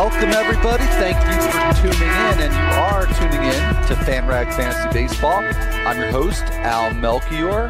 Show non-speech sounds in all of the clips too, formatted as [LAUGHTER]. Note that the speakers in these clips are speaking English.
Welcome, everybody. Thank you for tuning in, and you are tuning in to FanRag Fantasy Baseball. I'm your host, Al Melchior,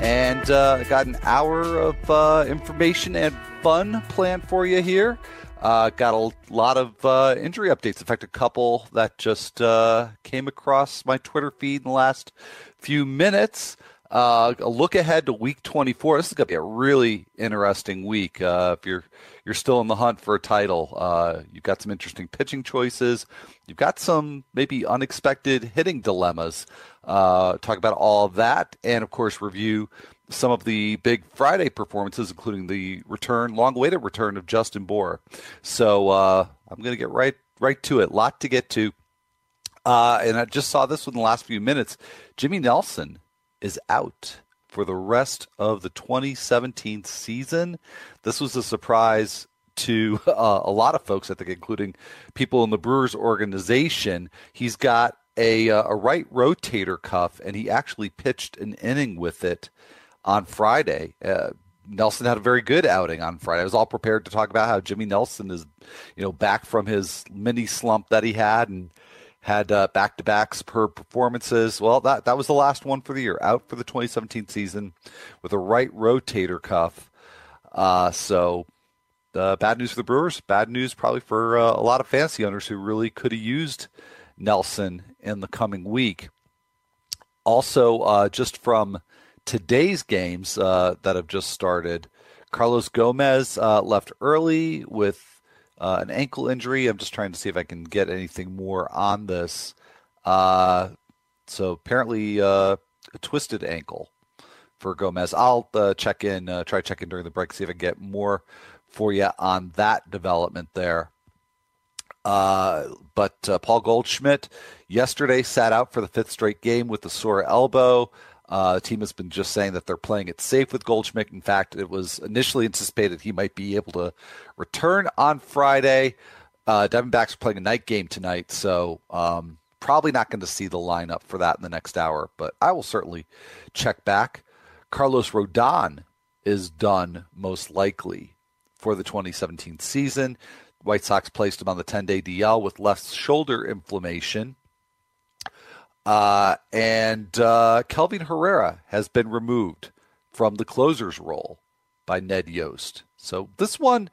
and uh, got an hour of uh, information and fun planned for you here. Uh, got a lot of uh, injury updates. In fact, a couple that just uh, came across my Twitter feed in the last few minutes. Uh, a look ahead to week 24. This is going to be a really interesting week. If you're you're still in the hunt for a title, uh, you've got some interesting pitching choices. You've got some maybe unexpected hitting dilemmas. Uh, talk about all that, and of course, review some of the big Friday performances, including the return, long-awaited return of Justin Bour. So uh, I'm going to get right right to it. Lot to get to. Uh, and I just saw this in the last few minutes. Jimmy Nelson is out for the rest of the 2017 season. This was a surprise to uh, a lot of folks, I think, including people in the Brewers organization. He's got a, uh, a right rotator cuff, and he actually pitched an inning with it on Friday. Uh, Nelson had a very good outing on Friday. I was all prepared to talk about how Jimmy Nelson is, you know, back from his mini slump that he had and had uh, back-to-backs per performances. Well, that that was the last one for the year, out for the 2017 season with a right rotator cuff. Uh, so, uh, bad news for the Brewers. Bad news probably for uh, a lot of fantasy owners who really could have used Nelson in the coming week. Also, uh, just from today's games uh, that have just started, Carlos Gomez left early with uh, an ankle injury. I'm just trying to see if I can get anything more on this. Uh, so apparently, uh, a twisted ankle for Gomez. I'll uh, check in, uh, try check in during the break, see if I get more for you on that development there. Uh, but Paul Goldschmidt yesterday sat out for the fifth straight game with the sore elbow. Uh, the team has been just saying that they're playing it safe with Goldschmidt. In fact, it was initially anticipated he might be able to return on Friday. Uh, Diamondbacks are playing a night game tonight, so um, probably not going to see the lineup for that in the next hour, but I will certainly check back. Carlos Rodon is done most likely for the 2017 season. White Sox placed him on the 10 day DL with left shoulder inflammation. Uh, and uh, Kelvin Herrera has been removed from the closer's role by Ned Yost. So this one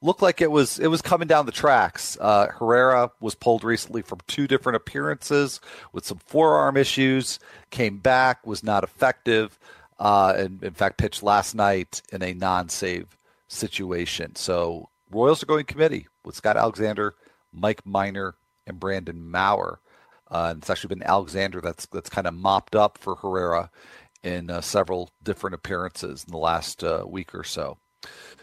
looked like it was it was coming down the tracks. Uh, Herrera was pulled recently from two different appearances with some forearm issues. Came back, was not effective, uh, and in fact pitched last night in a non-save situation. So Royals are going committee with Scott Alexander, Mike Minor, and Brandon Maurer. Uh, it's actually been Alexander that's that's kind of mopped up for Herrera in uh, several different appearances in the last uh, week or so.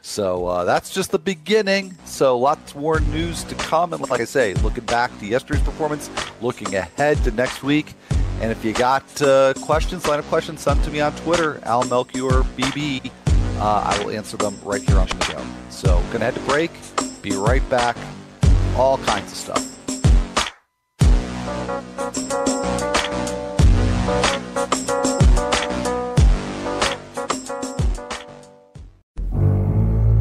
So uh, that's just the beginning. So lots more news to come. And like I say, looking back to yesterday's performance, looking ahead to next week. And if you got uh, questions, line of questions, send to me on Twitter, Al Melchior BB. Uh, I will answer them right here on the show. So gonna head to break. Be right back. All kinds of stuff. Thank you.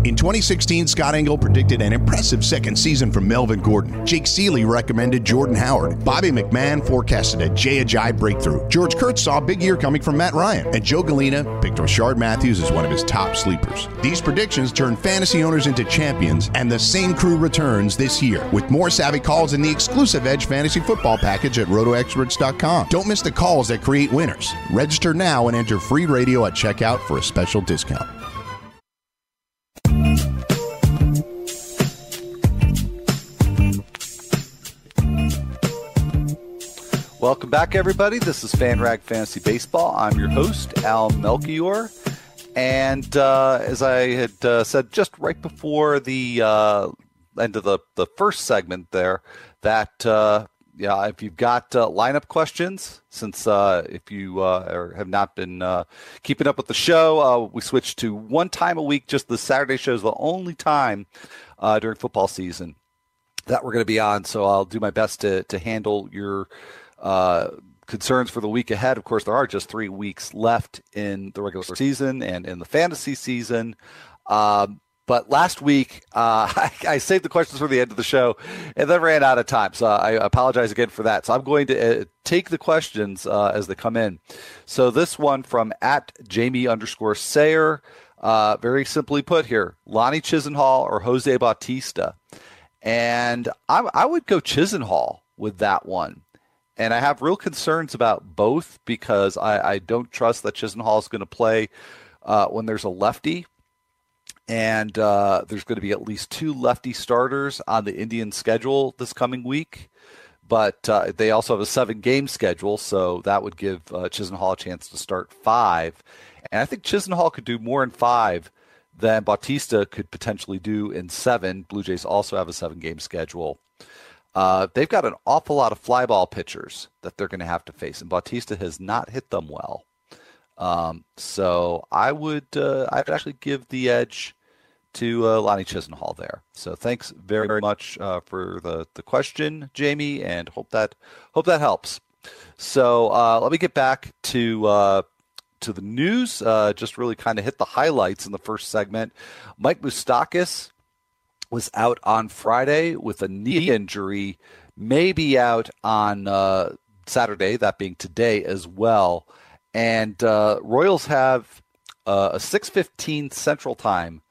In 2016, Scott Engel predicted an impressive second season from Melvin Gordon. Jake Ciely recommended Jordan Howard. Bobby McMahon forecasted a Jay Ajayi breakthrough. George Kurtz saw a big year coming from Matt Ryan. And Joe Galena picked Rishard Matthews as one of his top sleepers. These predictions turned fantasy owners into champions, and the same crew returns this year with more savvy calls in the exclusive Edge Fantasy Football package at RotoExperts.com. Don't miss the calls that create winners. Register now and enter free radio at checkout for a special discount. Welcome back, everybody. This is FanRag Fantasy Baseball. I'm your host, Al Melchior. And uh, as I had uh, said just right before the uh, end of the, the first segment there, that uh, yeah, if you've got uh, lineup questions, since uh, if you have not been keeping up with the show, we switched to one time a week. Just the Saturday show is the only time during football season that we're going to be on. So I'll do my best to to handle your concerns for the week ahead. Of course, there are just three weeks left in the regular season and in the fantasy season. Um, but last week, uh, I, [LAUGHS] I, saved the questions for the end of the show and then ran out of time. So I apologize again for that. So I'm going to uh, take the questions uh, as they come in. So this one from at Jamie underscore Sayer, uh, very simply put here Lonnie Chisenhall or Jose Bautista. And I, I would go Chisenhall with that one. And I have real concerns about both because I, I don't trust that Chisenhall is going to play uh, when there's a lefty and uh, there's going to be at least two lefty starters on the Indian schedule this coming week. But uh, they also have a seven game schedule, so that would give uh, Chisenhall a chance to start five. And I think Chisenhall could do more in five than Bautista could potentially do in seven. Blue Jays also have a seven game schedule. Uh, they've got an awful lot of flyball pitchers that they're going to have to face, and Bautista has not hit them well. Um, so I would uh, I'd actually give the edge to uh, Lonnie Chisenhall there. So thanks very, very much uh, for the, the question, Jamie, and hope that hope that helps. So uh, let me get back to uh, to the news. Uh, just really kind of hit the highlights in the first segment. Mike Moustakas was out on Friday with a knee injury, maybe out on uh, Saturday, that being today as well. And Royals have a 6:15 Central Time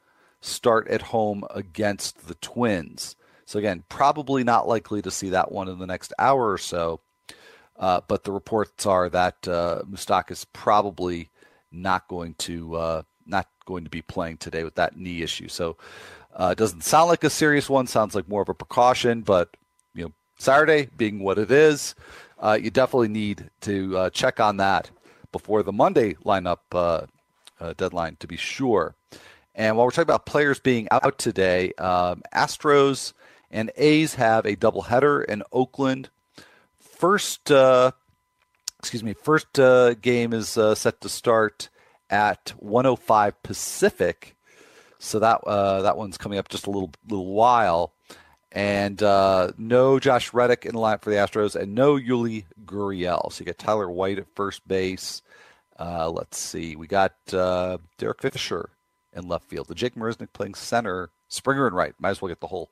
start at home against the Twins. So again, probably not likely to see that one in the next hour or so. Uh, but the reports are that uh, Mustak is probably not going to uh, not going to be playing today with that knee issue. So uh, it doesn't sound like a serious one. Sounds like more of a precaution. But you know, Saturday being what it is, uh, you definitely need to uh, check on that before the Monday lineup uh, deadline to be sure. And while we're talking about players being out today, um, Astros and A's have a doubleheader in Oakland. First, uh, excuse me, first uh, game is uh, set to start at 105 Pacific. So that uh, that one's coming up just a little little while. And uh, no Josh Reddick in the lineup for the Astros, and no Yuli Gurriel. So you got Tyler White at first base. Uh, let's see, we got Derek Fisher in left field. The Jake Marisnick playing center, Springer and right. Might as well get the whole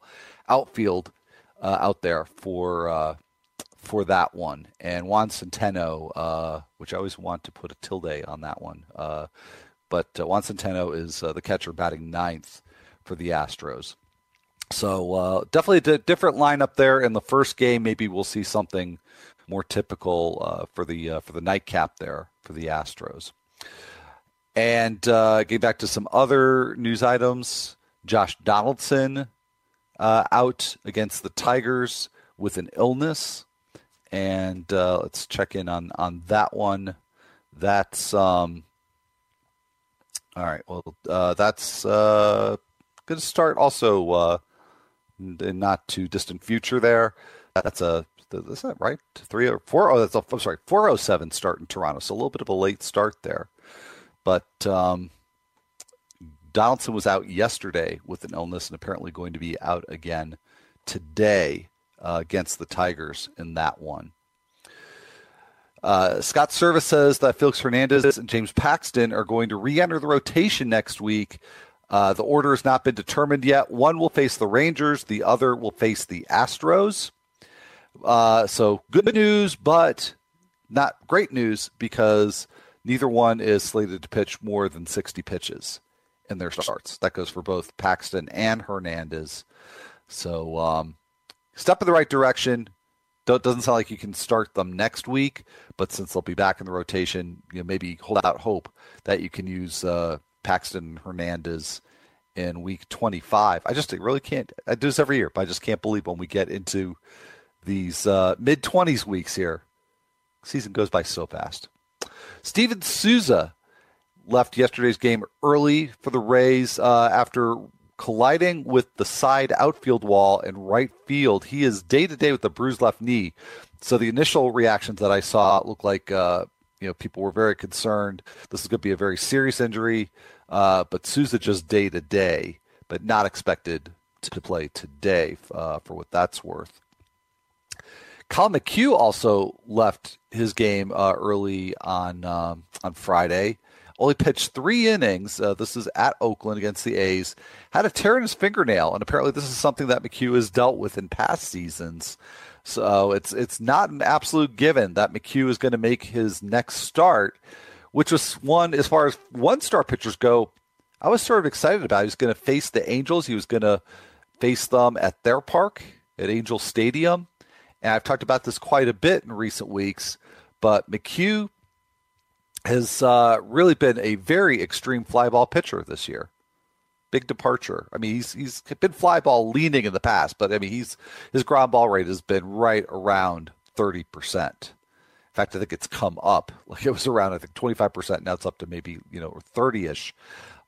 outfield uh, out there for uh, for that one. And Juan Centeno, uh, which I always want to put a tilde on that one, uh, but uh, Juan Centeno is uh, the catcher batting ninth for the Astros. So definitely a different lineup there in the first game. Maybe we'll see something more typical for the for the nightcap there for the Astros. And uh, getting back to some other news items, Josh Donaldson uh, out against the Tigers with an illness, and uh, let's check in on on that one. That's um, all right. Well, uh, that's uh, going to start also uh, in not too distant future. There, that's a is that right? Three or four? Oh, that's a, I'm sorry, four oh seven start in Toronto. So a little bit of a late start there. But um, Donaldson was out yesterday with an illness and apparently going to be out again today uh, against the Tigers in that one. Uh, Scott Servais says that Felix Hernandez and James Paxton are going to re enter the rotation next week. Uh, the order has not been determined yet. One will face the Rangers, the other will face the Astros. Uh, so good news, but not great news because Neither one is slated to pitch more than 60 pitches in their starts. That goes for both Paxton and Hernandez. So, um, step in the right direction. Doesn't sound like you can start them next week, but since they'll be back in the rotation, you know, maybe hold out hope that you can use uh, Paxton Hernandez in week 25. I just really can't. I do this every year, but I just can't believe when we get into these uh, mid 20s weeks here. Season goes by so fast. Steven Souza left yesterday's game early for the Rays uh, after colliding with the side outfield wall in right field. He is day to day with a bruised left knee. So the initial reactions that I saw looked like uh, you know people were very concerned. This is going to be a very serious injury, uh, but Souza just day to day, but not expected to play today uh, for what that's worth. Collin McHugh also left his game uh, early on um, on Friday. Only pitched three innings. Uh, this is at Oakland against the A's. Had a tear in his fingernail, and apparently this is something that McHugh has dealt with in past seasons. So it's it's not an absolute given that McHugh is going to make his next start, which was one as far as one star pitchers go. I was sort of excited about. He was going to face the Angels. He was going to face them at their park at Angel Stadium. And I've talked about this quite a bit in recent weeks, but McHugh has uh, really been a very extreme fly ball pitcher this year. Big departure. I mean, he's he's been fly ball leaning in the past, but I mean, he's his ground ball rate has been right around thirty percent. In fact, I think it's come up. [LAUGHS] Like it was around, I think twenty five percent. Now it's up to maybe you know thirty ish.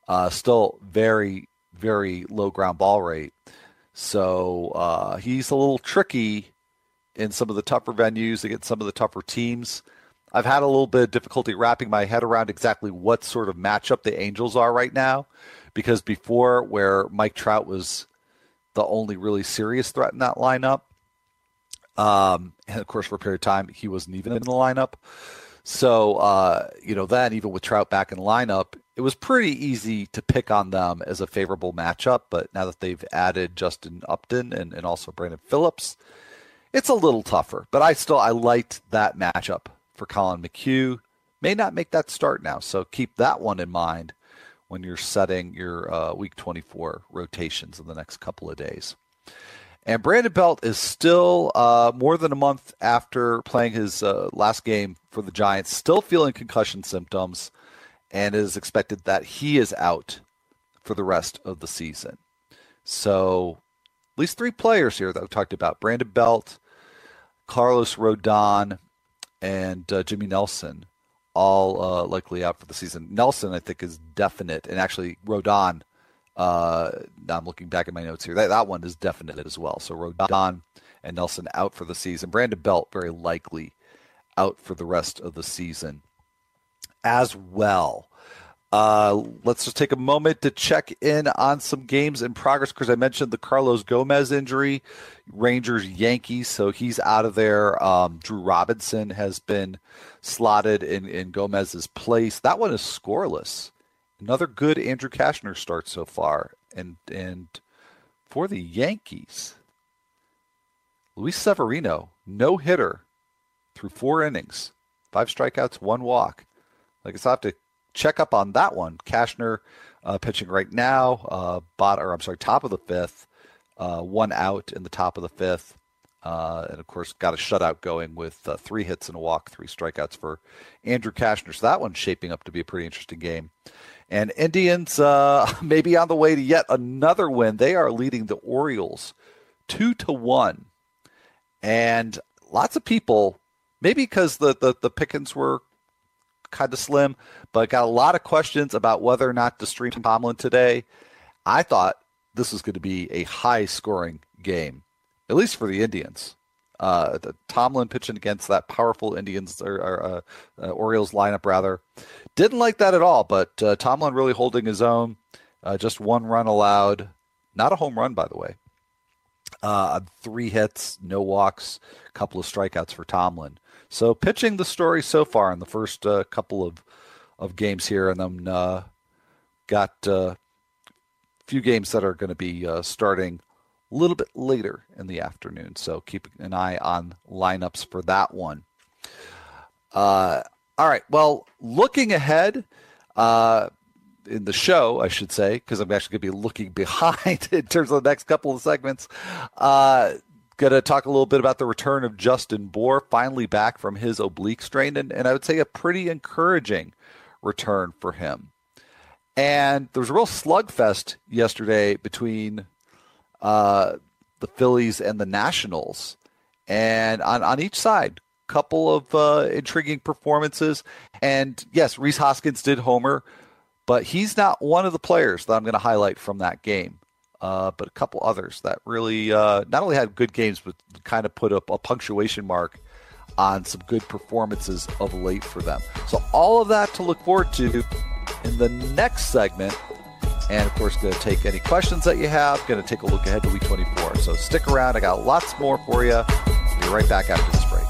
Uh, still very very low ground ball rate. So uh, he's a little tricky in some of the tougher venues against some of the tougher teams. I've had a little bit of difficulty wrapping my head around exactly what sort of matchup the Angels are right now, because before, where Mike Trout was the only really serious threat in that lineup, um, and of course for a period of time he wasn't even in the lineup. So uh, you know, then even with Trout back in lineup, it was pretty easy to pick on them as a favorable matchup. But now that they've added Justin Upton and, and also Brandon Phillips, it's a little tougher, but I still I liked that matchup for Collin McHugh. May not make that start now, so keep that one in mind when you're setting your uh, Week 24 rotations in the next couple of days. And Brandon Belt is still uh, more than a month after playing his uh, last game for the Giants, still feeling concussion symptoms, and it is expected that he is out for the rest of the season. So at least three players here that we talked about Brandon Belt, Carlos Rodon, and uh, Jimmy Nelson, all uh, likely out for the season. Nelson, I think, is definite. And actually, Rodon, uh, I'm looking back at my notes here, that, that one is definite as well. So Rodon and Nelson out for the season. Brandon Belt, very likely out for the rest of the season as well. Uh, let's just take a moment to check in on some games in progress because I mentioned the Carlos Gomez injury, Rangers Yankees, so he's out of there. Um, Drew Robinson has been slotted in, in Gomez's place. That one is scoreless. Another good Andrew Cashner start so far, and and for the Yankees, Luis Severino, no hitter through four innings, five strikeouts, one walk. Like I have to check up on that one. Cashner uh, pitching right now, uh, bot or I'm sorry, top of the fifth, uh, one out in the top of the fifth, uh, and of course got a shutout going with uh, three hits and a walk, three strikeouts for Andrew Cashner. So that one's shaping up to be a pretty interesting game. And Indians uh, [LAUGHS] maybe on the way to yet another win. They are leading the Orioles two to one, and lots of people maybe because the, the the pickings were kind of slim, but got a lot of questions about whether or not to stream Tomlin today. I thought this was going to be a high scoring game, at least for the Indians. Uh, the Tomlin pitching against that powerful Indians or, or uh, uh, Orioles lineup rather didn't like that at all. But uh, Tomlin really holding his own. Uh, just one run allowed, not a home run by the way. Uh, three hits, no walks, couple of strikeouts for Tomlin. So pitching the story so far in the first uh, couple of of games here, and then uh, got a uh, few games that are going to be uh, starting a little bit later in the afternoon. So keep an eye on lineups for that one. Uh, all right. Well, looking ahead uh, in the show, I should say, because I'm actually going to be looking [LAUGHS] behind in terms of the next couple of segments. Going to talk a little bit about the return of Justin Bour, finally back from his oblique strain, and, and I would say a pretty encouraging return for him. And there was a real slugfest yesterday between uh, the Phillies and the Nationals, and on, on each side, couple of uh, intriguing performances. And yes, Rhys Hoskins did homer, but he's not one of the players that I'm going to highlight from that game. Uh, but a couple others that really uh, not only had good games, but kind of put up a punctuation mark on some good performances of late for them. So all of that to look forward to in the next segment. And of course, going to take any questions that you have. Going to take a look ahead to week 24. So stick around. I got lots more for you. Be right back after this break.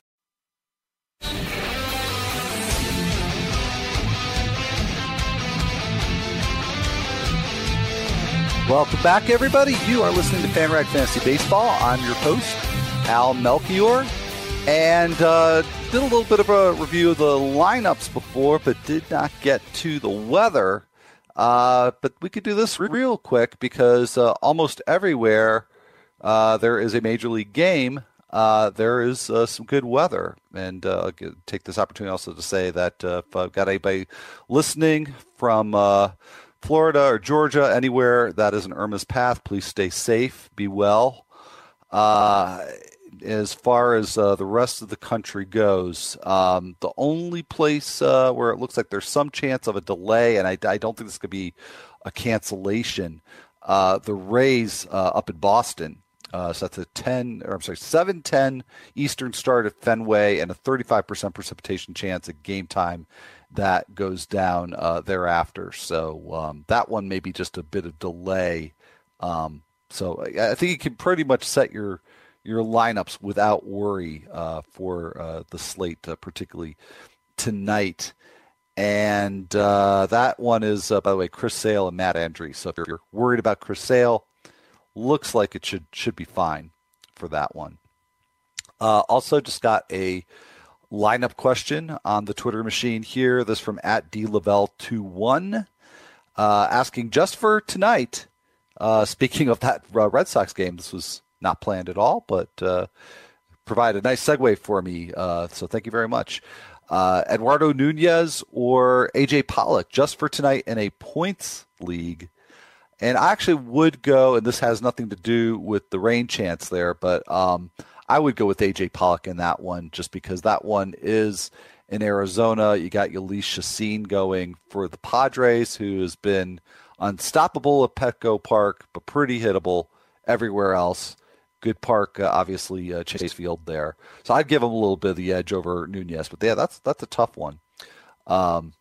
Welcome back, everybody. You are listening to FanRag Fantasy Baseball. I'm your host, Al Melchior, and uh, did a little bit of a review of the lineups before, but did not get to the weather. Uh, but we could do this real quick because uh, almost everywhere uh, there is a major league game. Uh, there is uh, some good weather, and I'll take this opportunity also to say that if I've got anybody listening from Florida or Georgia, anywhere that is an Irma's path, please stay safe, be well. Uh, as far as uh, the rest of the country goes, um, the only place uh, where it looks like there's some chance of a delay, and I, I don't think this could be a cancellation, uh, the Rays uh, up in Boston. Uh, so that's a 10, or I'm sorry, 7:10 Eastern start at Fenway, and a 35% precipitation chance at game time that goes down uh, thereafter. So um, that one may be just a bit of delay. Um, so I, I, think you can pretty much set your your lineups without worry uh, for uh, the slate, uh, particularly tonight. And uh, that one is, uh, by the way, Chris Sale and Matt Andriese. So if you're worried about Chris Sale, looks like it should should be fine for that one. also, just got a lineup question on the Twitter machine here. This from at D Lavelle 21 uh, asking just for tonight. Uh, speaking of that uh, Red Sox game, this was not planned at all, but uh, provide a nice segue for me. Uh, so thank you very much. Uh, Eduardo Nunez or AJ Pollock just for tonight in a points league. And I actually would go, and this has nothing to do with the rain chance there, but um, I would go with AJ Pollock in that one just because that one is in Arizona. You got Jhoulys Chacin going for the Padres, who has been unstoppable at Petco Park, but pretty hittable everywhere else. Good park, uh, obviously uh, Chase Field there. So I'd give him a little bit of the edge over Nunez, but yeah, that's that's a tough one. Um,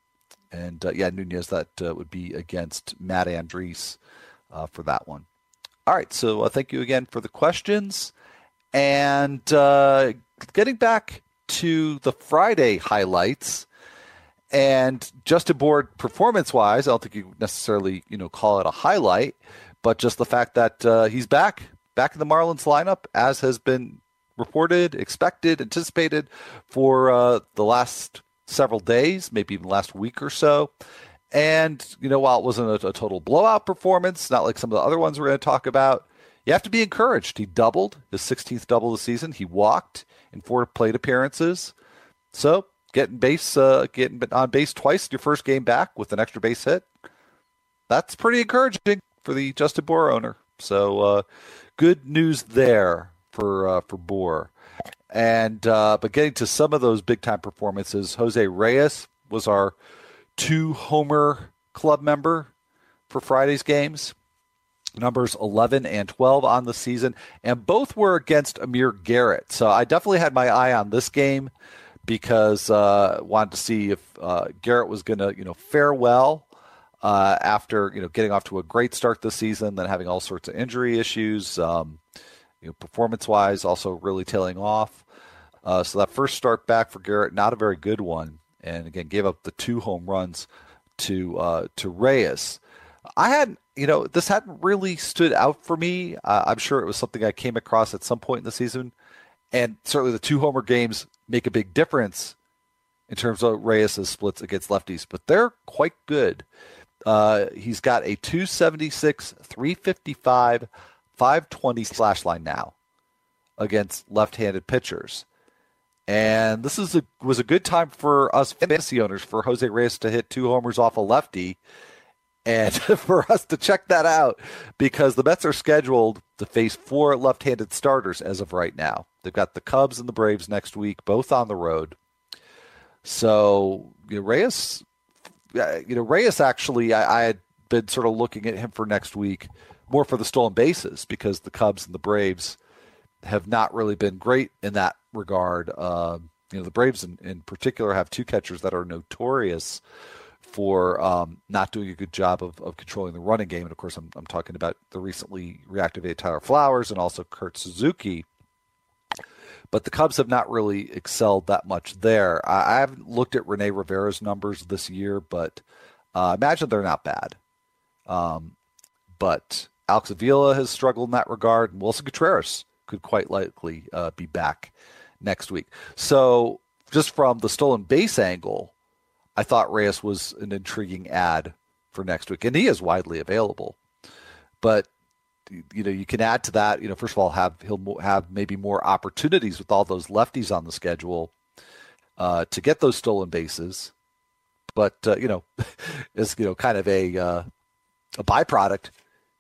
and uh, yeah, Nunez that uh, would be against Matt Andriese uh, for that one. All right, so uh, thank you again for the questions. And uh, getting back to the Friday highlights, and Justin Bour performance wise, I don't think you necessarily you know call it a highlight, but just the fact that uh, he's back, back in the Marlins lineup, as has been reported, expected, anticipated for uh, the last several days, maybe even last week or so. And you know, while it wasn't a, a total blowout performance, not like some of the other ones we're going to talk about, you have to be encouraged. He doubled his 16th double of the season. He walked in four plate appearances. So getting base, uh, getting on base twice your first game back with an extra base hit. That's pretty encouraging for the Justin Bour owner. So uh, good news there for uh, for Bour. And uh, but getting to some of those big time performances, Jose Reyes was our two homer club member for Friday's games numbers 11 and 12 on the season, and both were against Amir Garrett. So I definitely had my eye on this game because uh, wanted to see if uh, Garrett was going to, you know, fare well uh, after you know getting off to a great start this season, then having all sorts of injury issues, um, you know, performance wise, also really tailing off. Uh, so that first start back for Garrett, not a very good one, and again gave up the two home runs to uh, to Reyes. I had you know, this hadn't really stood out for me. Uh, I'm sure it was something I came across at some point in the season, and certainly the two homer games make a big difference in terms of Reyes' splits against lefties, but they're quite good. Uh, he's got a 276, 355, 520 slash line now against left-handed pitchers. And this is a, was a good time for us fantasy owners for Jose Reyes to hit two homers off a lefty and [LAUGHS] for us to check that out because the Mets are scheduled to face four left-handed starters as of right now. They've got the Cubs and the Braves next week, both on the road. So you know, Reyes, you know Reyes actually, I, I, had been sort of looking at him for next week more for the stolen bases because the Cubs and the Braves have not really been great in that regard. Uh, you know, the Braves in, in particular have two catchers that are notorious for um, not doing a good job of, of controlling the running game. And of course, I'm, I'm talking about the recently reactivated Tyler Flowers and also Kurt Suzuki. But the Cubs have not really excelled that much there. I, I haven't looked at Rene Rivera's numbers this year, but uh, imagine they're not bad. Um, but Alex Avila has struggled in that regard, and Willson Contreras could quite likely uh, be back next week. So, just from the stolen base angle, I thought Reyes was an intriguing ad for next week, and he is widely available. But you know, you can add to that. You know, first of all, have he'll have maybe more opportunities with all those lefties on the schedule uh, to get those stolen bases. But uh, you know, [LAUGHS] as you know, kind of a uh, a byproduct,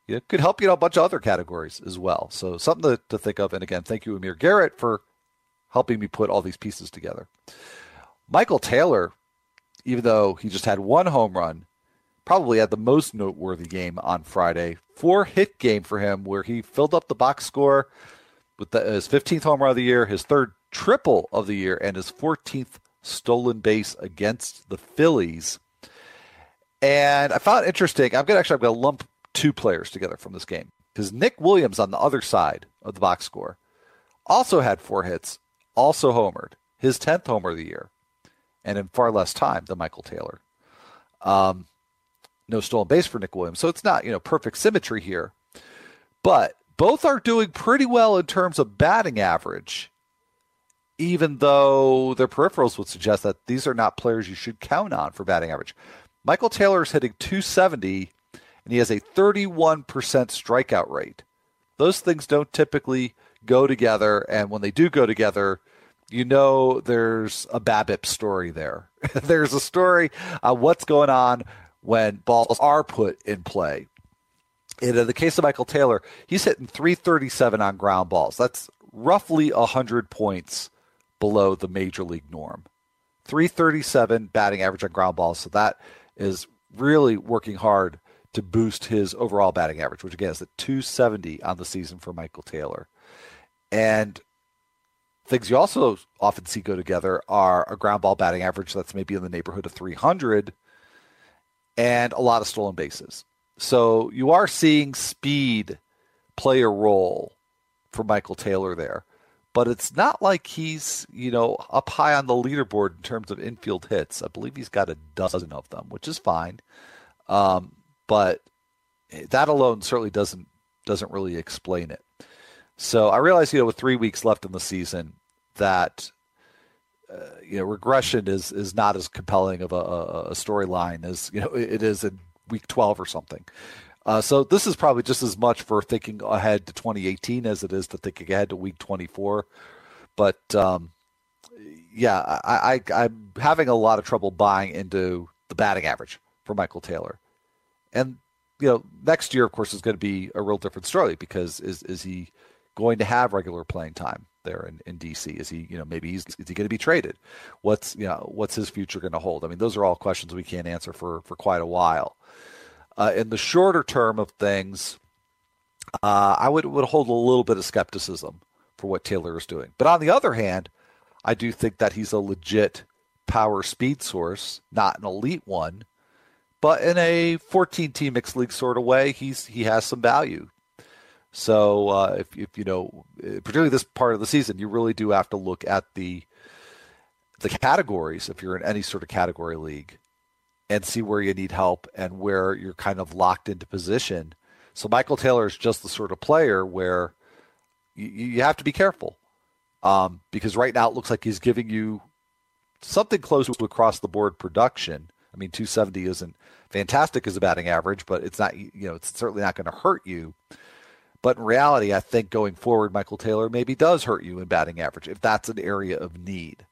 it could help you know a bunch of other categories as well. So something to, to think of. And again, thank you, Amir Garrett, for helping me put all these pieces together. Michael Taylor even though he just had one home run, probably had the most noteworthy game on Friday. Four hit game for him where he filled up the box score with the, his 15th home run of the year, his third triple of the year, and his 14th stolen base against the Phillies. And I found it interesting. I'm gonna actually I'm gonna lump two players together from this game because Nick Williams on the other side of the box score also had four hits, also homered, his 10th homer of the year and in far less time than Michael Taylor. Um, no stolen base for Nick Williams. So it's not, you know, perfect symmetry here. But both are doing pretty well in terms of batting average, even though their peripherals would suggest that these are not players you should count on for batting average. Michael Taylor is hitting 270 and he has a 31% strikeout rate. Those things don't typically go together, and when they do go together, you know there's a BABIP story there. [LAUGHS] there's a story of what's going on when balls are put in play. And in the case of Michael Taylor, he's hitting 337 on ground balls. That's roughly 100 points below the major league norm. 337 batting average on ground balls. So that is really working hard to boost his overall batting average, which again is at 270 on the season for Michael Taylor. And Things you also often see go together are a ground ball batting average that's maybe in the neighborhood of 300 and a lot of stolen bases. So you are seeing speed play a role for Michael Taylor there. But it's not like he's, you know, up high on the leaderboard in terms of infield hits. I believe he's got a dozen of them, which is fine. Um, but that alone certainly doesn't doesn't really explain it. So I realize, you know, with three weeks left in the season, that uh, you know regression is is not as compelling of a, a storyline as you know it is in week 12 or something. Uh, so this is probably just as much for thinking ahead to 2018 as it is to thinking ahead to week 24. But um, yeah, I, I, I'm having a lot of trouble buying into the batting average for Michael Taylor, and you know next year, of course, is going to be a real different story because is is he going to have regular playing time? There in, in DC? Is he, you know, maybe he's is he going to be traded? What's you know what's his future going to hold? I mean, those are all questions we can't answer for for quite a while. Uh, in the shorter term of things, uh, I would would hold a little bit of skepticism for what Taylor is doing. But on the other hand, I do think that he's a legit power speed source, not an elite one, but in a 14 team mixed league sort of way, he's he has some value. So uh, if, if you know, particularly this part of the season, you really do have to look at the the categories if you're in any sort of category league and see where you need help and where you're kind of locked into position. So Michael Taylor is just the sort of player where you, you have to be careful um, because right now it looks like he's giving you something close to across the board production. I mean, 270 isn't fantastic as a batting average, but it's not you know it's certainly not going to hurt you. But in reality, I think going forward, Michael Taylor maybe does hurt you in batting average if that's an area of need.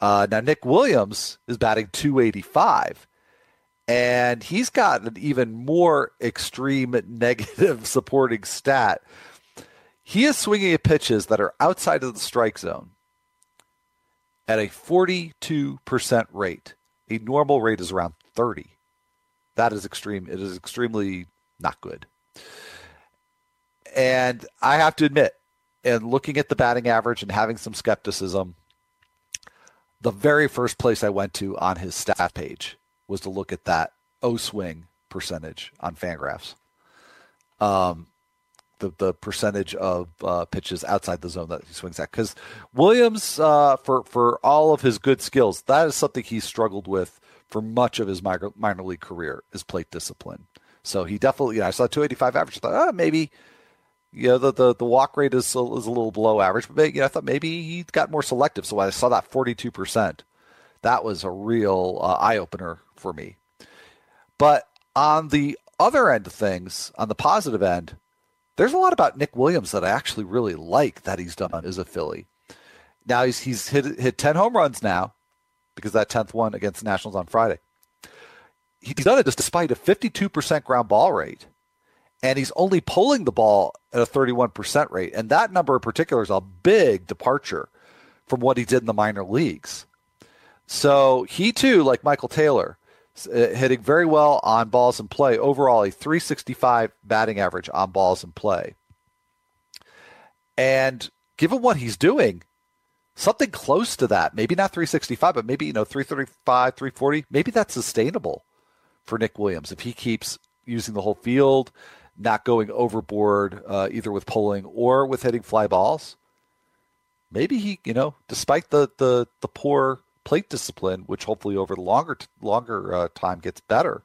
Uh, now, Nick Williams is batting 285, and he's got an even more extreme [LAUGHS] negative supporting stat. He is swinging at pitches that are outside of the strike zone at a 42% rate. A normal rate is around 30. That is extreme. It is extremely not good. And I have to admit, and looking at the batting average and having some skepticism, the very first place I went to on his stat page was to look at that O swing percentage on Fangraphs. Um, the the percentage of uh, pitches outside the zone that he swings at. Because Williams, uh, for for all of his good skills, that is something he struggled with for much of his minor, minor league career is plate discipline. So he definitely, you know, I saw 285 average. Thought, oh, maybe, you know, the, the, the walk rate is, is a little below average, but you know, I thought maybe he got more selective. So when I saw that 42%, that was a real uh, eye opener for me. But on the other end of things, on the positive end, there's a lot about Nick Williams that I actually really like that he's done as a Philly. Now he's he's hit hit 10 home runs now because that 10th one against the Nationals on Friday. He's done it just despite a 52% ground ball rate. And he's only pulling the ball at a 31% rate. And that number in particular is a big departure from what he did in the minor leagues. So he too, like Michael Taylor, uh, hitting very well on balls in play. Overall, a 365 batting average on balls in play. And given what he's doing, something close to that, maybe not 365, but maybe, you know, 335, 340, maybe that's sustainable for Nick Williams if he keeps using the whole field, not going overboard uh, either with pulling or with hitting fly balls. Maybe he, you know, despite the the the poor plate discipline, which hopefully over the longer longer uh, time gets better.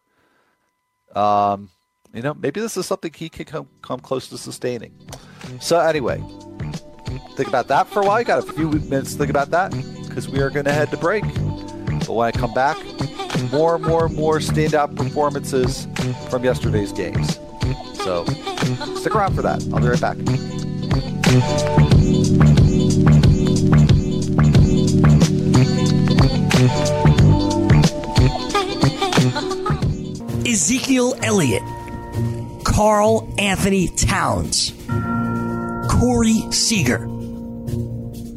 Um, you know, maybe this is something he can come come close to sustaining. So anyway, think about that for a while. You got a few minutes to think about that because we are going to head to break. But when I come back, more, more, more standout performances from yesterday's games. So stick around for that. I'll be right back. Ezekiel Elliott, Karl Anthony Towns, Corey Seager.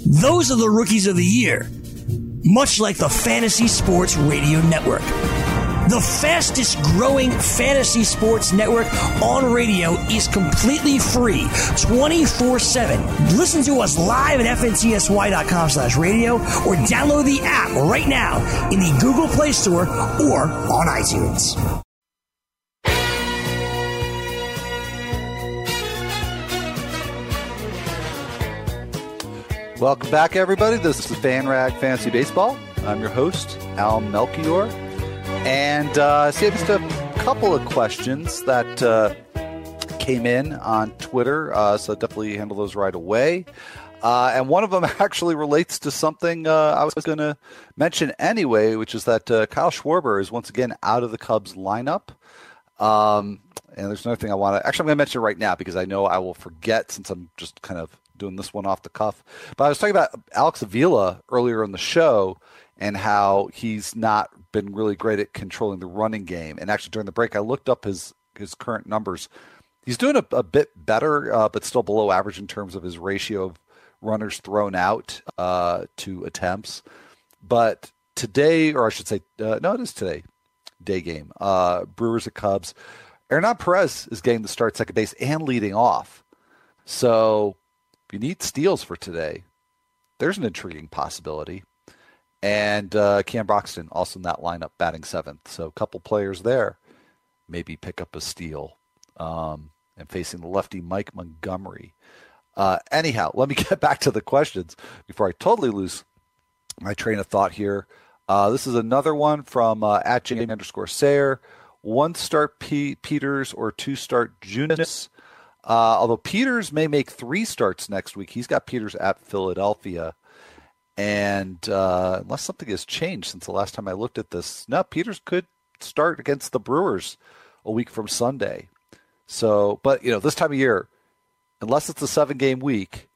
Those are the rookies of the year, much like the Fantasy Sports Radio Network. The fastest growing fantasy sports network on radio is completely free 24 7. Listen to us live at fntsy.com slash radio or download the app right now in the Google Play Store or on iTunes. Welcome back, everybody. This is Fan Rag Fantasy Baseball. I'm your host, Al Melchior. And uh, see, just a couple of questions that uh, came in on Twitter, uh, so definitely handle those right away. Uh, and one of them [LAUGHS] actually relates to something uh, I was going to mention anyway, which is that uh, Kyle Schwarber is once again out of the Cubs lineup. Um, and there's another thing I want to actually, I'm going to mention right now because I know I will forget since I'm just kind of doing this one off the cuff. But I was talking about Alex Avila earlier in the show and how he's not been really great at controlling the running game. And actually, during the break, I looked up his his current numbers. He's doing a, a bit better, uh, but still below average in terms of his ratio of runners thrown out uh, to attempts. But today, or I should say, uh, no, it is today, day game. Uh, Brewers at Cubs. Hernan Perez is getting the start second base and leading off. So if you need steals for today, there's an intriguing possibility and uh, Keon Broxton also in that lineup batting seventh. So a couple players there, maybe pick up a steal. Um, and facing the lefty Mike Montgomery. Uh, anyhow, let me [LAUGHS] get back to the questions before I totally lose my train of thought here. Uh, this is another one from uh, at underscore Sayer. One start P- Peters or two start Junis. Uh, although Peters may make three starts next week. He's got Peters at Philadelphia. And uh, unless something has changed since the last time I looked at this, no, Peters could start against the Brewers a week from Sunday. So, but, you know, this time of year, unless it's a seven game week,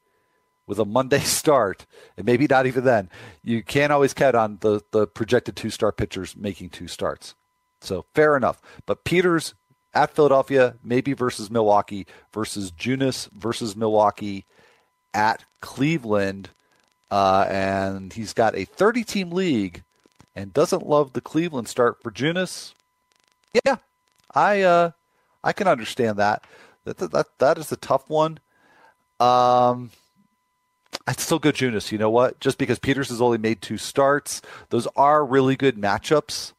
with a Monday [LAUGHS] start, and maybe not even then, you can't always count on the, the projected two star pitchers making two starts. So fair enough. But Peters at Philadelphia, maybe versus Milwaukee, versus Junis versus Milwaukee at Cleveland. Uh, and he's got a 30 team league and doesn't love the Cleveland start for Junis. Yeah, I uh, I can understand that. That that that is a tough one. Um, I'd still go Junis. You know what? Just because Peters has only made two starts, those are really good matchups.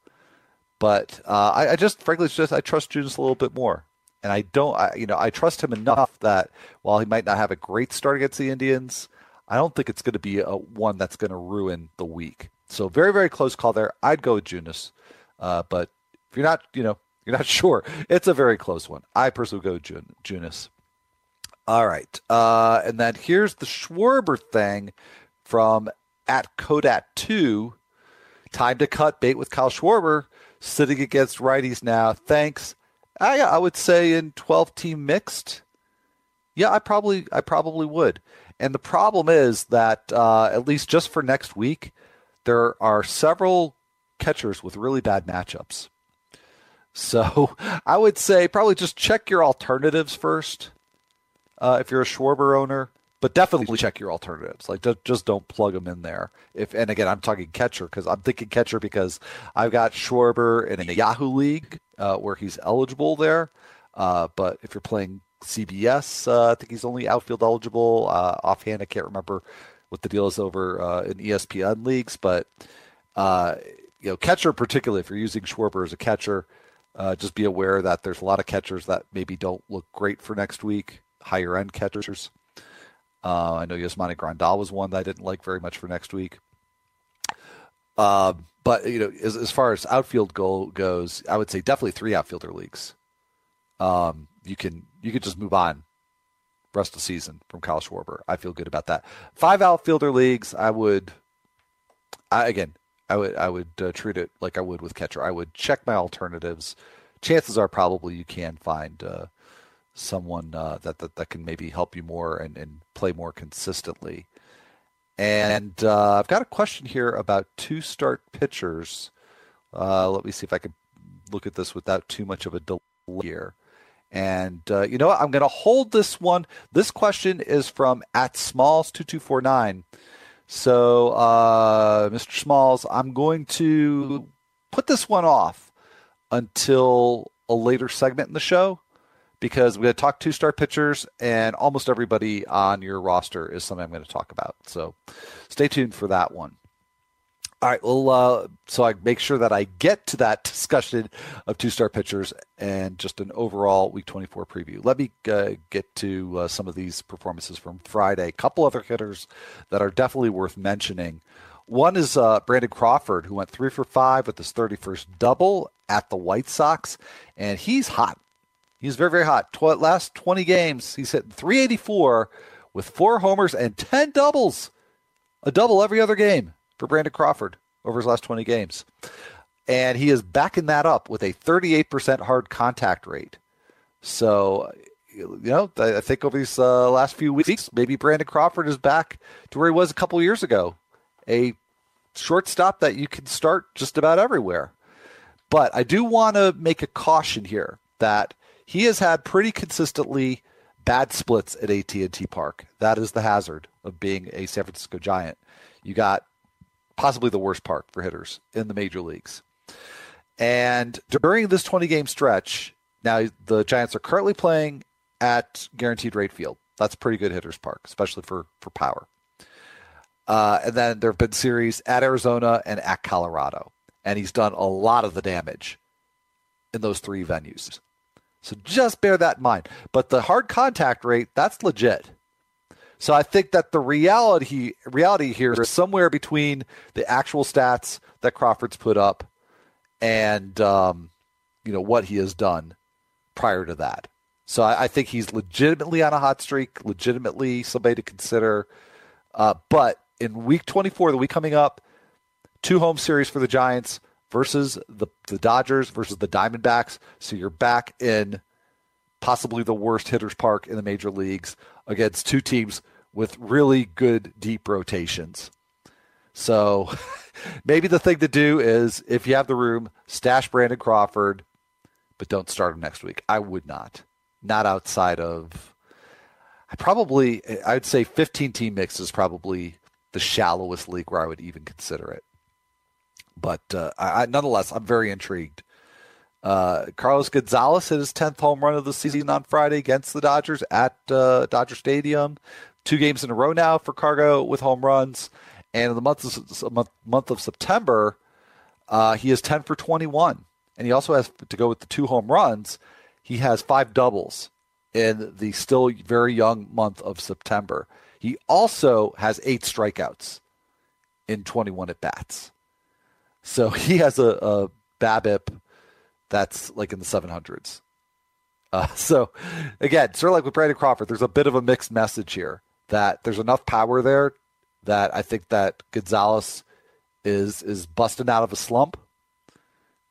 But uh, I, I, just, frankly, just I trust Junis a little bit more, and I don't, I, you know, I trust him enough that while he might not have a great start against the Indians, I don't think it's going to be a one that's going to ruin the week. So very, very close call there. I'd go with Junis, uh, but if you're not, you know, you're not [LAUGHS] sure, it's a very close one. I personally go Jun- Junis. All right. Uh, and then here's the Schwarber thing from at Kodat2. Time to cut bait with Kyle Schwarber sitting against righties now. Thanks. I, I would say in 12 team mixed. Yeah, I probably I probably would. And the problem is that uh, at least just for next week, there are several catchers with really bad matchups. So [LAUGHS] I would say probably just check your alternatives first uh, if you're a Schwarber owner, but definitely check your alternatives. Like just, just don't plug them in there. If and again, I'm talking catcher because I'm thinking catcher because I've got Schwarber in a Yahoo league uh, where he's eligible there. Uh, but if you're playing CBS, uh, I think he's only outfield eligible. Uh, offhand, I can't remember what the deal is over uh, in ESPN leagues, but you know, catcher particularly if you're using Schwarber as a catcher. just be aware that there's a lot of catchers that maybe don't look great for next week higher end catchers. Uh, I know Yasmani Grandal was one that I didn't like very much for next week. Uh, but you know, as, as far as outfield goal goes, I would say definitely three outfielder leagues. Um, you can you can just move on rest of the season from Kyle Schwarber. I feel good about that. Five outfielder leagues, I would. I, again, I would I would uh, treat it like I would with catcher. I would check my alternatives. Chances are probably you can find uh, someone uh, that, that that can maybe help you more and, and play more consistently. And uh, I've got a question here about two start pitchers. Uh, let me see if I can look at this without too much of a delay here. And uh, you know what? I'm going to hold this one. This question is from at Smalls two two four nine. So, uh, Mr. Smalls, I'm going to put this one off until a later segment in the show because we're going to talk two star pitchers, and almost everybody on your roster is something I'm going to talk about. So stay tuned for that one. All right, well, uh, so I make sure that I get to that discussion of two star pitchers and just an overall Week 24 preview. Let me uh, get to uh, some of these performances from Friday. A couple other hitters that are definitely worth mentioning. One is uh, Brandon Crawford, who went three for five with his 31st double at the White Sox, and he's hot. He's very, very hot. Tw- last 20 games, he's hitting 384 with four homers and 10 doubles. A double every other game for Brandon Crawford over his last 20 games. And he is backing that up with a 38% hard contact rate. So, you know, I think over these uh, last few weeks, maybe Brandon Crawford is back to where he was a couple years ago. A shortstop that you can start just about everywhere. But I do want to make a caution here that he has had pretty consistently bad splits at AT&T Park. That is the hazard of being a San Francisco Giant. You got possibly the worst park for hitters in the major leagues. And during this 20 game stretch, now the Giants are currently playing at Guaranteed Rate Field. That's pretty good hitters park, especially for for power. Uh, and then there have been series at Arizona and at Colorado, and he's done a lot of the damage in those three venues. So just bear that in mind. But the hard contact rate, that's legit. So I think that the reality reality here is somewhere between the actual stats that Crawford's put up and um, you know what he has done prior to that. So I, I, think he's legitimately on a hot streak, legitimately somebody to consider. Uh, but in week 24, the week coming up, two home series for the Giants versus the, the Dodgers versus the Diamondbacks. So you're back in possibly the worst hitters park in the major leagues against two teams with really good deep rotations. So [LAUGHS] maybe the thing to do is if you have the room, stash Brandon Crawford, but don't start him next week. I would not. Not outside of I probably I'd say 15 team mix is probably the shallowest league where I would even consider it. But uh, I, nonetheless, I'm very intrigued. Uh, Carlos Gonzalez hit his 10th home run of the season on Friday against the Dodgers at uh, Dodger Stadium. Two games in a row now for Cargo with home runs. And in the month of, month, of September, uh, he is 10 for 21. And he also has to go with the two home runs. He has five doubles in the still very young month of September. He also has eight strikeouts in 21 at bats. So [LAUGHS] he has a, a BABIP that's like in the 700s. Uh, [LAUGHS] so again, sort of like with Brandon Crawford, there's a bit of a mixed message here that there's enough power there that I think that Gonzalez is is busting out of a slump,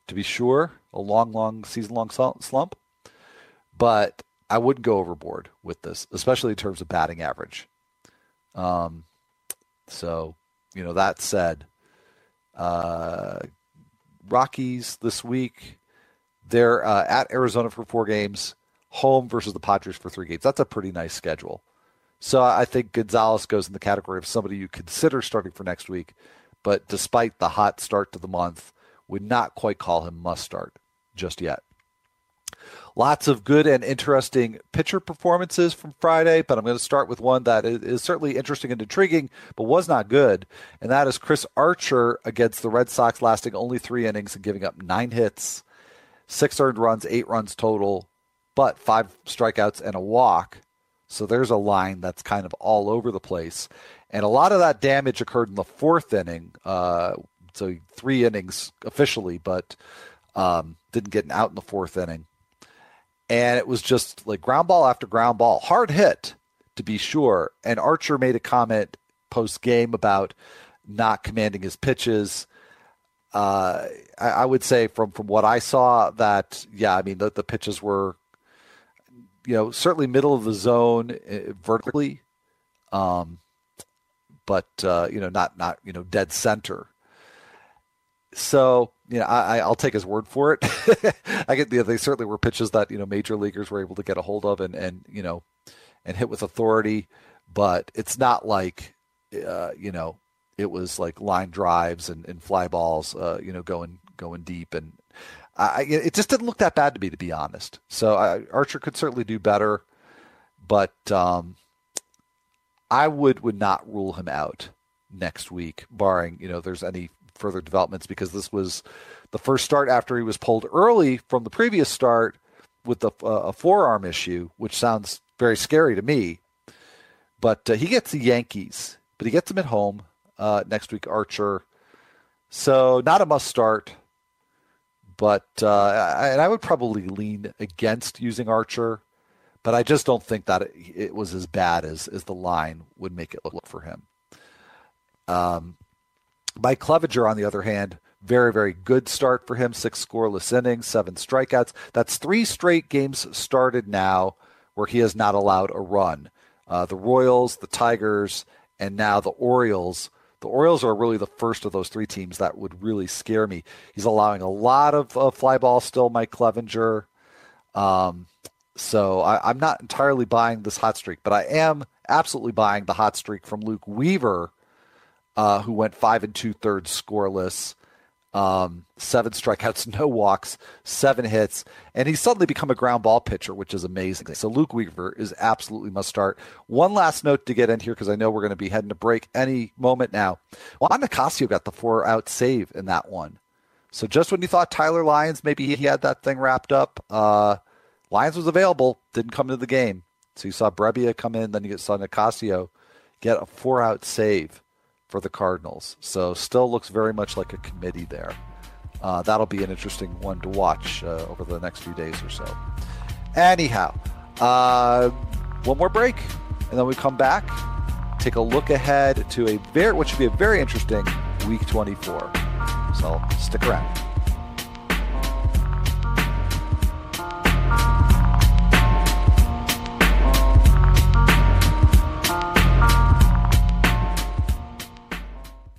to be sure, a long, long season long slump. But I wouldn't go overboard with this, especially in terms of batting average. Um, so, you know, that said, uh, Rockies this week, they're uh, at Arizona for four games, home versus the Padres for three games. That's a pretty nice schedule. So I think Gonzalez goes in the category of somebody you consider starting for next week, but despite the hot start to the month, would not quite call him must start just yet. Lots of good and interesting pitcher performances from Friday, but I'm going to start with one that is certainly interesting and intriguing, but was not good, and that is Chris Archer against the Red Sox, lasting only three innings and giving up nine hits, six earned runs, eight runs total, but five strikeouts and a walk. So there's a line that's kind of all over the place. And a lot of that damage occurred in the fourth inning. Uh, so three innings officially, but um, didn't get an out in the fourth inning and it was just like ground ball after ground ball, hard hit to be sure. And Archer made a comment post game about not commanding his pitches. Uh, I, I, would say from from what I saw that yeah, I mean the, the pitches were, you know, certainly middle of the zone uh, vertically, um, but uh, you know not not you know dead center. So you know, I, will take his word for it. [LAUGHS] I get, you know, they certainly were pitches that you know major leaguers were able to get a hold of and and you know, and hit with authority. But it's not like, uh, you know, it was like line drives and, and fly balls, uh, you know, going going deep, and I, it just didn't look that bad to me, to be honest. So I, Archer could certainly do better, but um, I would would not rule him out next week, barring you know there's any further developments because this was the first start after he was pulled early from the previous start with the, uh, a forearm issue, which sounds very scary to me. But uh, he gets the Yankees, but he gets them at home uh, next week. Archer, so not a must start. But uh, and I would probably lean against using Archer, but I just don't think that it, it was as bad as as the line would make it look for him. Um, Mike Clevinger, on the other hand, very, very good start for him. Six scoreless innings, seven strikeouts. That's three straight games started now where he has not allowed a run. Uh, the Royals, the Tigers, and now the Orioles. The Orioles are really the first of those three teams that would really scare me. He's allowing a lot of uh, fly balls still, Mike Clevinger. Um, so I, I'm not entirely buying this hot streak, but I am absolutely buying the hot streak from Luke Weaver uh, who went five and two thirds scoreless, um, seven strikeouts, [LAUGHS] no walks, seven hits, and he's suddenly become a ground ball pitcher, which is amazing. So Luke Weaver is absolutely must start. One last note to get in here because I know we're going to be heading to break any moment now. Juan Nicasio got the four out save in that one. So just when you thought Tyler Lyons maybe he had that thing wrapped up, uh, Lyons was available, didn't come into the game. So you saw Brebbia come in, then you saw Nicasio get a four out save for the Cardinals. So still looks very much like a committee there. Uh, that'll be an interesting one to watch uh, over the next few days or so. Anyhow, uh, one more break, and then we come back, take a look ahead to a very, what should be a very interesting Week 24. So stick around.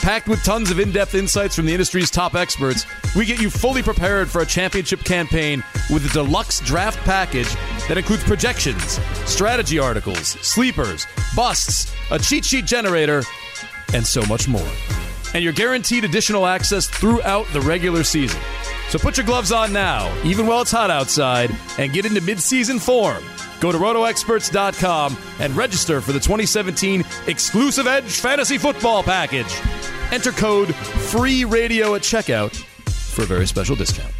Packed with tons of in depth insights from the industry's top experts, we get you fully prepared for a championship campaign with a deluxe draft package that includes projections, strategy articles, sleepers, busts, a cheat sheet generator, and so much more. And you're guaranteed additional access throughout the regular season. So put your gloves on now, even while it's hot outside, and get into midseason form. Go to rotoexperts.com and register for the 2017 exclusive Edge Fantasy Football Package. Enter code FREE RADIO at checkout for a very special discount.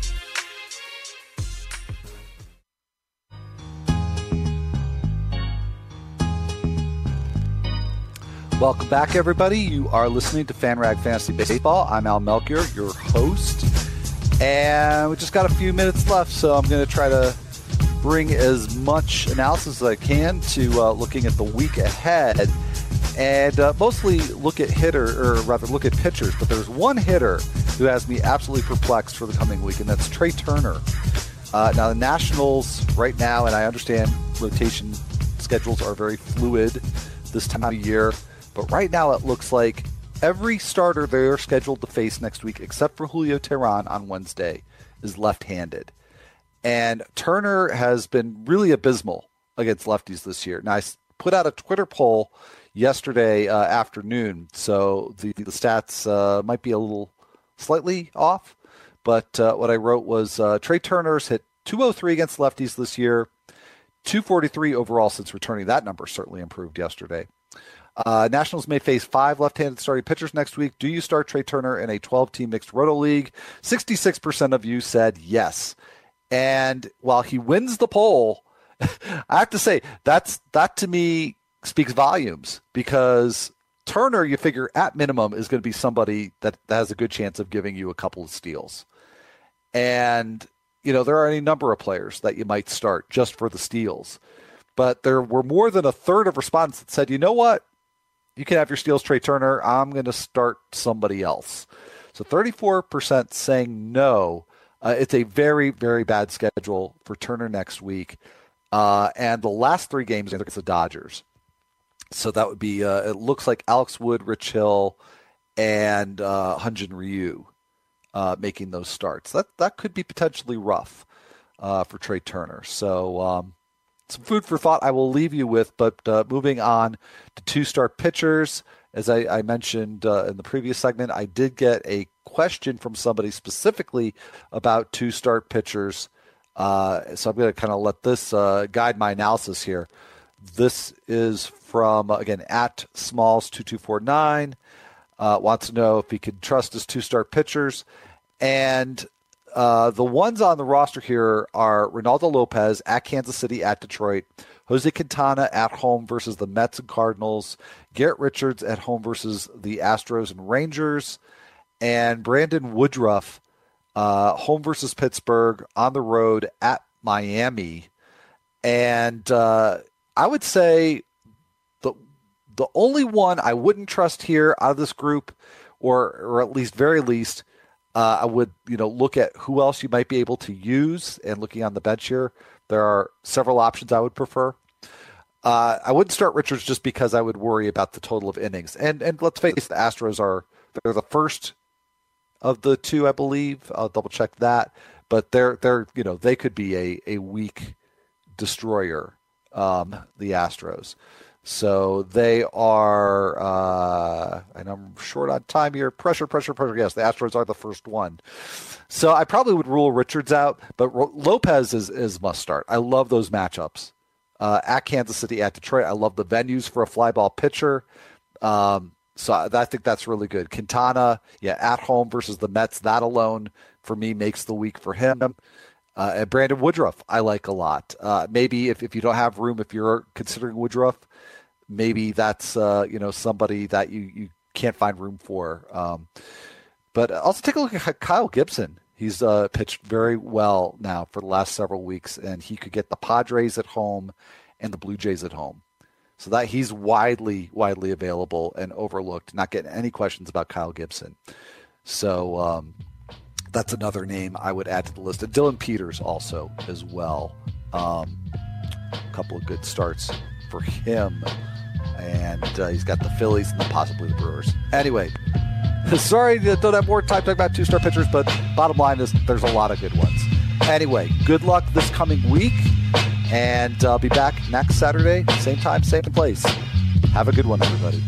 Welcome back, everybody. You are listening to FanRag Fantasy Baseball. I'm Al Melchior, your host. And we just got a few minutes left, so I'm going to try to bring as much analysis as I can to uh, looking at the week ahead and uh, mostly look at hitter, or rather look at pitchers. But there's one hitter who has me absolutely perplexed for the coming week, and that's Trea Turner. Uh, now, the Nationals right now, and I understand rotation schedules are very fluid this time of year, but right now it looks like every starter they're scheduled to face next week, except for Julio Teheran on Wednesday, is left handed. And Turner has been really abysmal against lefties this year. Now, I put out a Twitter poll yesterday uh, afternoon, so the, the stats uh, might be a little slightly off. But uh, what I wrote was uh, Trea Turner's hit 203 against lefties this year, 243 overall since returning. That number certainly improved yesterday. Uh, Nationals may face five left-handed starting pitchers next week. Do you start Trea Turner in a 12-team mixed roto league? 66% of you said yes. And while he wins the poll, [LAUGHS] I have to say that's that to me speaks volumes because Turner, you figure at minimum is going to be somebody that, that has a good chance of giving you a couple of steals. And you know there are any number of players that you might start just for the steals, but there were more than a third of respondents that said, you know what, you can have your steals, Trea Turner. I'm going to start somebody else. So 34% saying no. Uh, it's a very, very bad schedule for Turner next week. Uh, and the last three games against the Dodgers. So that would be, uh, it looks like Alex Wood, Rich Hill, and uh, Hyun-Jin Ryu uh, making those starts. That, that could be potentially rough uh, for Trea Turner. So um, some food for thought I will leave you with, but uh, moving on to two star pitchers. As I, I mentioned in the previous segment, I did get a question from somebody specifically about two start pitchers. Uh, so I'm going to kind of let this uh, guide my analysis here. This is from, again, at Smalls2249. Uh, wants to know if he can trust his two start pitchers. And uh, the ones on the roster here are Reynaldo Lopez at Kansas City at Detroit, Jose Quintana at home versus the Mets and Cardinals, Garrett Richards at home versus the Astros and Rangers, and Brandon Woodruff uh, home versus Pittsburgh on the road at Miami. And uh, I would say the the only one I wouldn't trust here out of this group, or or at least very least, uh, I would you know look at who else you might be able to use. And looking on the bench here, there are several options I would prefer. Uh, I wouldn't start Richards just because I would worry about the total of innings. And and let's face it, the Astros are they're the first of the two, I believe. I'll double check that. But they're they're you know they could be a a week destroyer, um, the Astros. So they are, uh, and I'm short on time here. Pressure, pressure, pressure. Yes, the Astros are the first one. So I probably would rule Richards out, but Lopez is, is must start. I love those matchups. Uh, at Kansas City, at Detroit. I love the venues for a flyball pitcher. Um, so I, think that's really good. Quintana, yeah, at home versus the Mets. That alone for me makes the week for him. Uh, and Brandon Woodruff, I like a lot. Uh, maybe if, if you don't have room, if you're considering Woodruff, maybe that's uh, you know somebody that you, you can't find room for. Um, but also take a look at Kyle Gibson. He's uh, pitched very well now for the last several weeks, and he could get the Padres at home and the Blue Jays at home. So that he's widely, widely available and overlooked. Not getting any questions about Kyle Gibson. So um, that's another name I would add to the list. And Dillon Peters also as well. Um, a couple of good starts for him and uh, he's got the Phillies and possibly the Brewers. Anyway, [LAUGHS] sorry to don't have more time talking about two-star pitchers, but bottom line is there's a lot of good ones. Anyway, good luck this coming week, and I'll be back next Saturday, same time, same place. Have a good one, everybody.